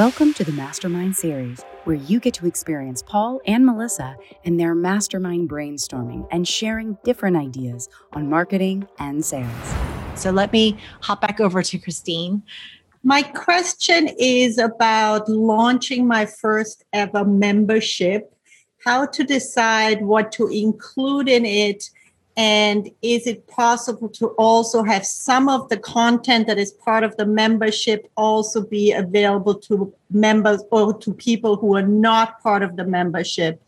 Welcome to the Mastermind Series, where you get to experience Paul and Melissa and their mastermind brainstorming and sharing different ideas on marketing and sales. So let me hop back over to Christine. My question is about launching my first ever membership, how to decide what to include in it and is it possible to also have some of the content that is part of the membership also be available to members or to people who are not part of the membership?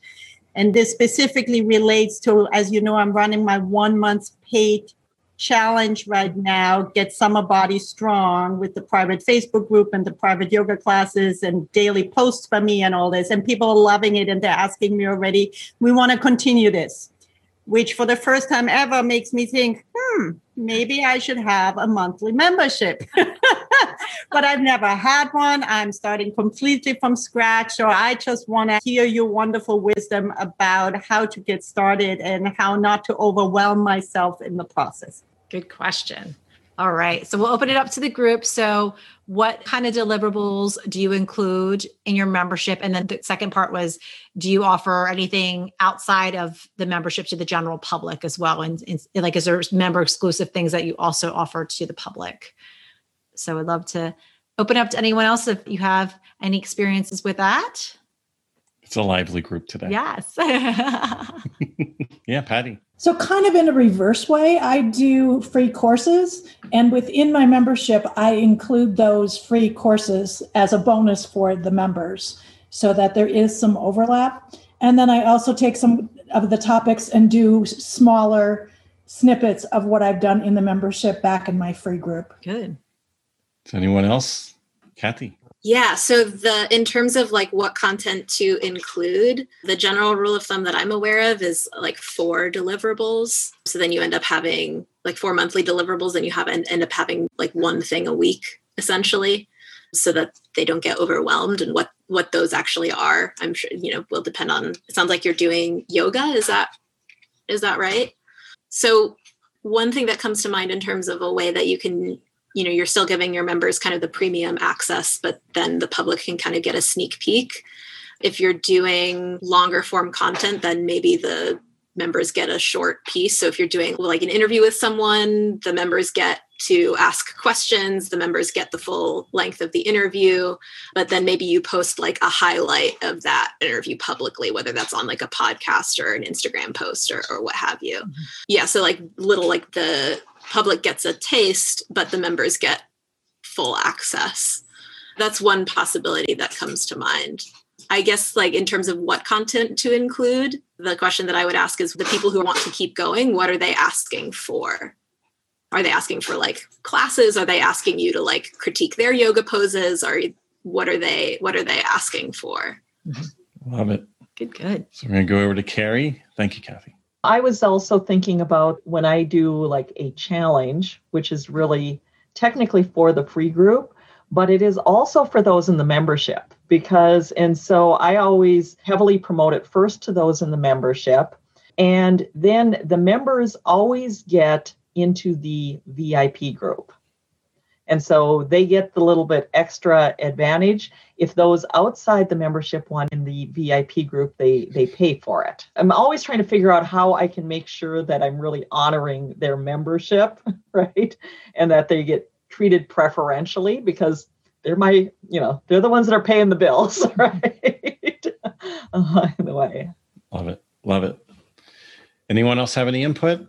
And this specifically relates to, as you know, I'm running my one month paid challenge right now, Get Summer Body Strong with the private Facebook group and the private yoga classes and daily posts by me and all this. And people are loving it and they're asking me already, we want to continue this which for the first time ever makes me think, hmm, maybe I should have a monthly membership. but I've never had one. I'm starting completely from scratch. So I just want to hear your wonderful wisdom about how to get started and how not to overwhelm myself in the process. Good question. All right. So we'll open it up to the group. So, what kind of deliverables do you include in your membership? And then the second part was do you offer anything outside of the membership to the general public as well? And, and like, is there member exclusive things that you also offer to the public? So, I'd love to open up to anyone else if you have any experiences with that. It's a lively group today. Yes. yeah, Patty. So, kind of in a reverse way, I do free courses. And within my membership, I include those free courses as a bonus for the members so that there is some overlap. And then I also take some of the topics and do smaller snippets of what I've done in the membership back in my free group. Good. Is anyone else? Kathy. Yeah, so the in terms of like what content to include, the general rule of thumb that I'm aware of is like four deliverables. So then you end up having like four monthly deliverables and you have and end up having like one thing a week essentially so that they don't get overwhelmed and what what those actually are. I'm sure you know will depend on it sounds like you're doing yoga, is that is that right? So one thing that comes to mind in terms of a way that you can you know you're still giving your members kind of the premium access but then the public can kind of get a sneak peek. If you're doing longer form content then maybe the members get a short piece so if you're doing like an interview with someone the members get to ask questions the members get the full length of the interview but then maybe you post like a highlight of that interview publicly whether that's on like a podcast or an instagram post or, or what have you mm-hmm. yeah so like little like the public gets a taste, but the members get full access. That's one possibility that comes to mind. I guess, like in terms of what content to include, the question that I would ask is the people who want to keep going, what are they asking for? Are they asking for like classes? Are they asking you to like critique their yoga poses? Or what are they what are they asking for? Mm-hmm. Love it. Good, good. So we're gonna go over to Carrie. Thank you, Kathy. I was also thinking about when I do like a challenge, which is really technically for the free group, but it is also for those in the membership because, and so I always heavily promote it first to those in the membership. And then the members always get into the VIP group. And so they get the little bit extra advantage. If those outside the membership one in the VIP group, they they pay for it. I'm always trying to figure out how I can make sure that I'm really honoring their membership, right? And that they get treated preferentially because they're my, you know, they're the ones that are paying the bills, right? in the way. Love it. Love it. Anyone else have any input?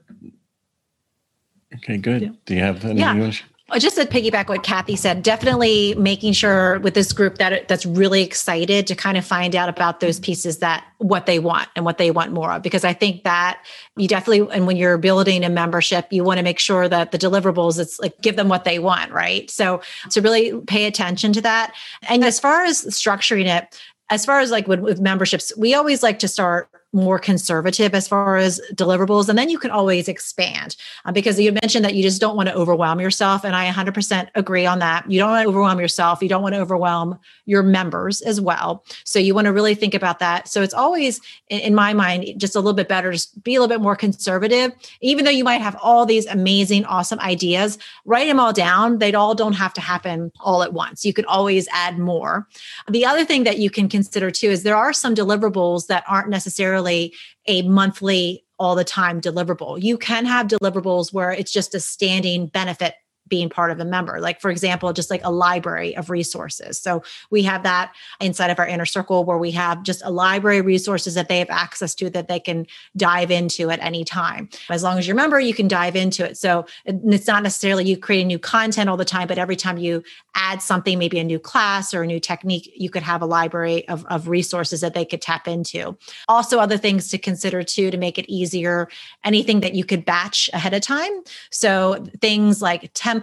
Okay, good. Yeah. Do you have any? Yeah. Uh, just to piggyback what Kathy said, definitely making sure with this group that that's really excited to kind of find out about those pieces that what they want and what they want more of. Because I think that you definitely, and when you're building a membership, you want to make sure that the deliverables, it's like give them what they want, right? So to really pay attention to that. And as far as structuring it, as far as like with, with memberships, we always like to start more conservative as far as deliverables. And then you can always expand uh, because you mentioned that you just don't want to overwhelm yourself. And I 100% agree on that. You don't want to overwhelm yourself. You don't want to overwhelm your members as well. So you want to really think about that. So it's always, in, my mind, just a little bit better to be a little bit more conservative. Even though you might have all these amazing, awesome ideas, write them all down. They all don't have to happen all at once. You can always add more. The other thing that you can consider too is there are some deliverables that aren't necessarily a monthly all the time deliverable. You can have deliverables where it's just a standing benefit being part of a member. Like, for example, just like a library of resources. So we have that inside of our inner circle where we have just a library of resources that they have access to that they can dive into at any time. As long as you're a member, you can dive into it. So it's not necessarily you creating new content all the time, but every time you add something, maybe a new class or a new technique, you could have a library of, of resources that they could tap into. Also, other things to consider too to make it easier, anything that you could batch ahead of time. So things like templates,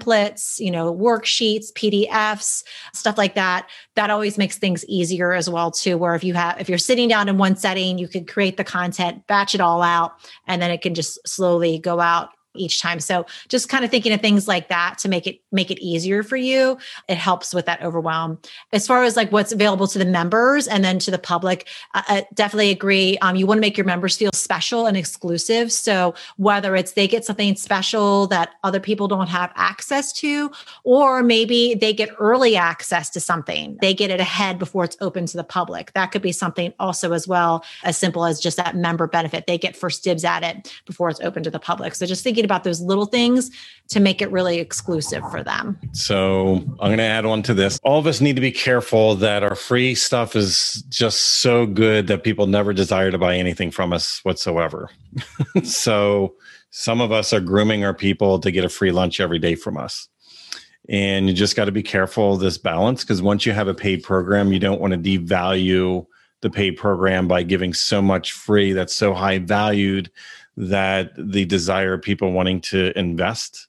you know, worksheets, PDFs, stuff like that. That always makes things easier as well too. Where if you have if you're sitting down in one setting, you could create the content, batch it all out, and then it can just slowly go out each time. So just kind of thinking of things like that to make it make it easier for you. It helps with that overwhelm. As far as like what's available to the members and then to the public, I definitely agree. Um, you want to make your members feel special and exclusive. So whether it's they get something special that other people don't have access to, or maybe they get early access to something, they get it ahead before it's open to the public. That could be something also as well as simple as just that member benefit. They get first dibs at it before it's open to the public. So just think thinking about those little things to make it really exclusive for them. So I'm going to add on to this. All of us need to be careful that our free stuff is just so good that people never desire to buy anything from us whatsoever. so some of us are grooming our people to get a free lunch every day from us. And you just got to be careful of this balance because once you have a paid program, you don't want to devalue the paid program by giving so much free that's so high valued that the desire of people wanting to invest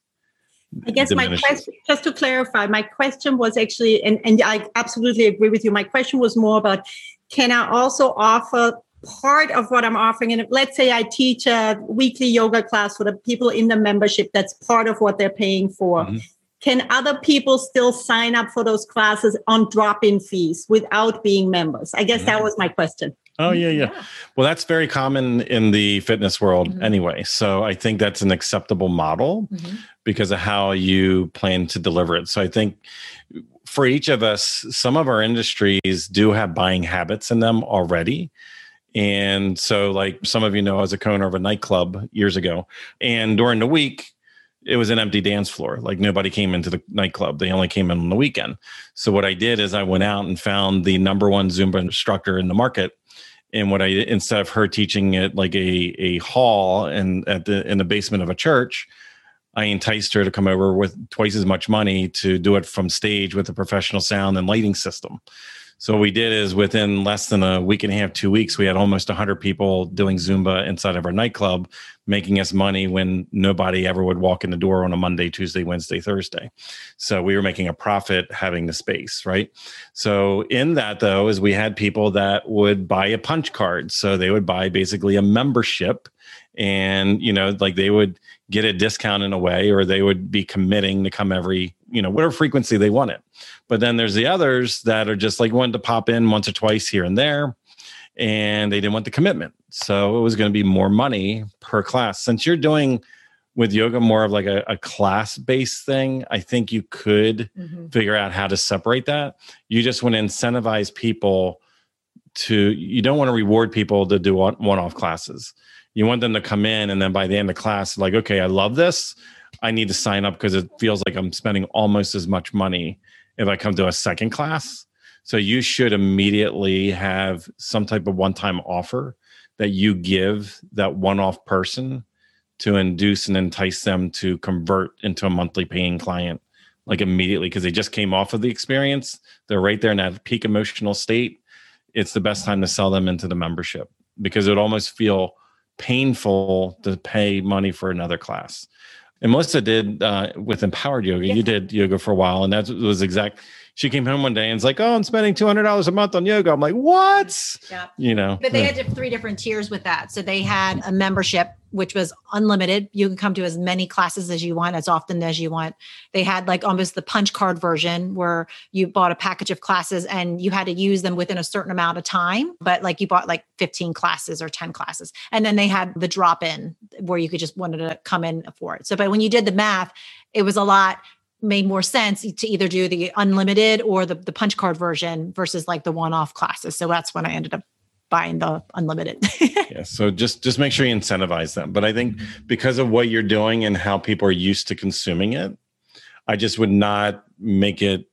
I guess diminishes. my question, just to clarify, my question was actually, and, and I absolutely agree with you. My question was more about can I also offer part of what I'm offering? And let's say I teach a weekly yoga class for the people in the membership, that's part of what they're paying for. Mm-hmm. Can other people still sign up for those classes on drop in fees without being members? I guess mm-hmm. that was my question. Oh yeah, yeah, yeah. Well, that's very common in the fitness world mm-hmm. anyway. So I think that's an acceptable model mm-hmm. because of how you plan to deliver it. So I think for each of us, some of our industries do have buying habits in them already. And so, like some of you know, I was a co-owner of a nightclub years ago, and during the week, it was an empty dance floor. Like nobody came into the nightclub. They only came in on the weekend. So what I did is I went out and found the number one Zumba instructor in the market and what I instead of her teaching at like a a hall and at the in the basement of a church, I enticed her to come over with twice as much money to do it from stage with a professional sound and lighting system. So what we did is within less than a week and a half, two weeks, we had almost 100 people doing Zumba inside of our nightclub, making us money when nobody ever would walk in the door on a Monday, Tuesday, Wednesday, Thursday. So we were making a profit having the space, right? So in that though, is we had people that would buy a punch card. So they would buy basically a membership and you know like they would get a discount in a way or they would be committing to come every you know whatever frequency they wanted. But then there's the others that are just like wanting to pop in once or twice here and there and they didn't want the commitment. So it was going to be more money per class. Since you're doing with yoga more of like a, a class based thing i think you could mm-hmm. figure out how to separate that. You just want to incentivize people to you don't want to reward people to do one off classes. You want them to come in and then by the end of class like okay i love this. I need to sign up because it feels like i'm spending almost as much money if i come to a second class. So you should immediately have some type of one-time offer that you give that one-off person to induce and entice them to convert into a monthly paying client like immediately because they just came off of the experience. They're right there in that peak emotional state it's the best time to sell them into the membership because it would almost feel painful to pay money for another class. And Melissa did uh, with empowered yoga. You did yoga for a while, and that was exact. she came home one day and was like, "Oh, I'm spending two hundred dollars a month on yoga." I'm like, "What?" Yeah. You know. But they had three different tiers with that. So they had a membership which was unlimited. You can come to as many classes as you want, as often as you want. They had like almost the punch card version where you bought a package of classes and you had to use them within a certain amount of time, but like you bought like 15 classes or 10 classes. And then they had the drop in where you could just wanted to come in for it. So, but when you did the math, it was a lot made more sense to either do the unlimited or the, the punch card version versus like the one-off classes. So that's when I ended up buying the unlimited. yeah. So just just make sure you incentivize them. But I think because of what you're doing and how people are used to consuming it, I just would not make it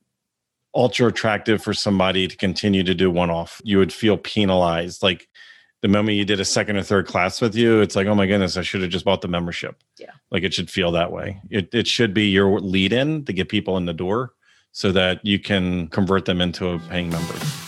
ultra attractive for somebody to continue to do one off. You would feel penalized. Like the moment you did a second or third class with you, it's like, oh my goodness, I should have just bought the membership. Yeah. Like it should feel that way. It it should be your lead in to get people in the door so that you can convert them into a paying member.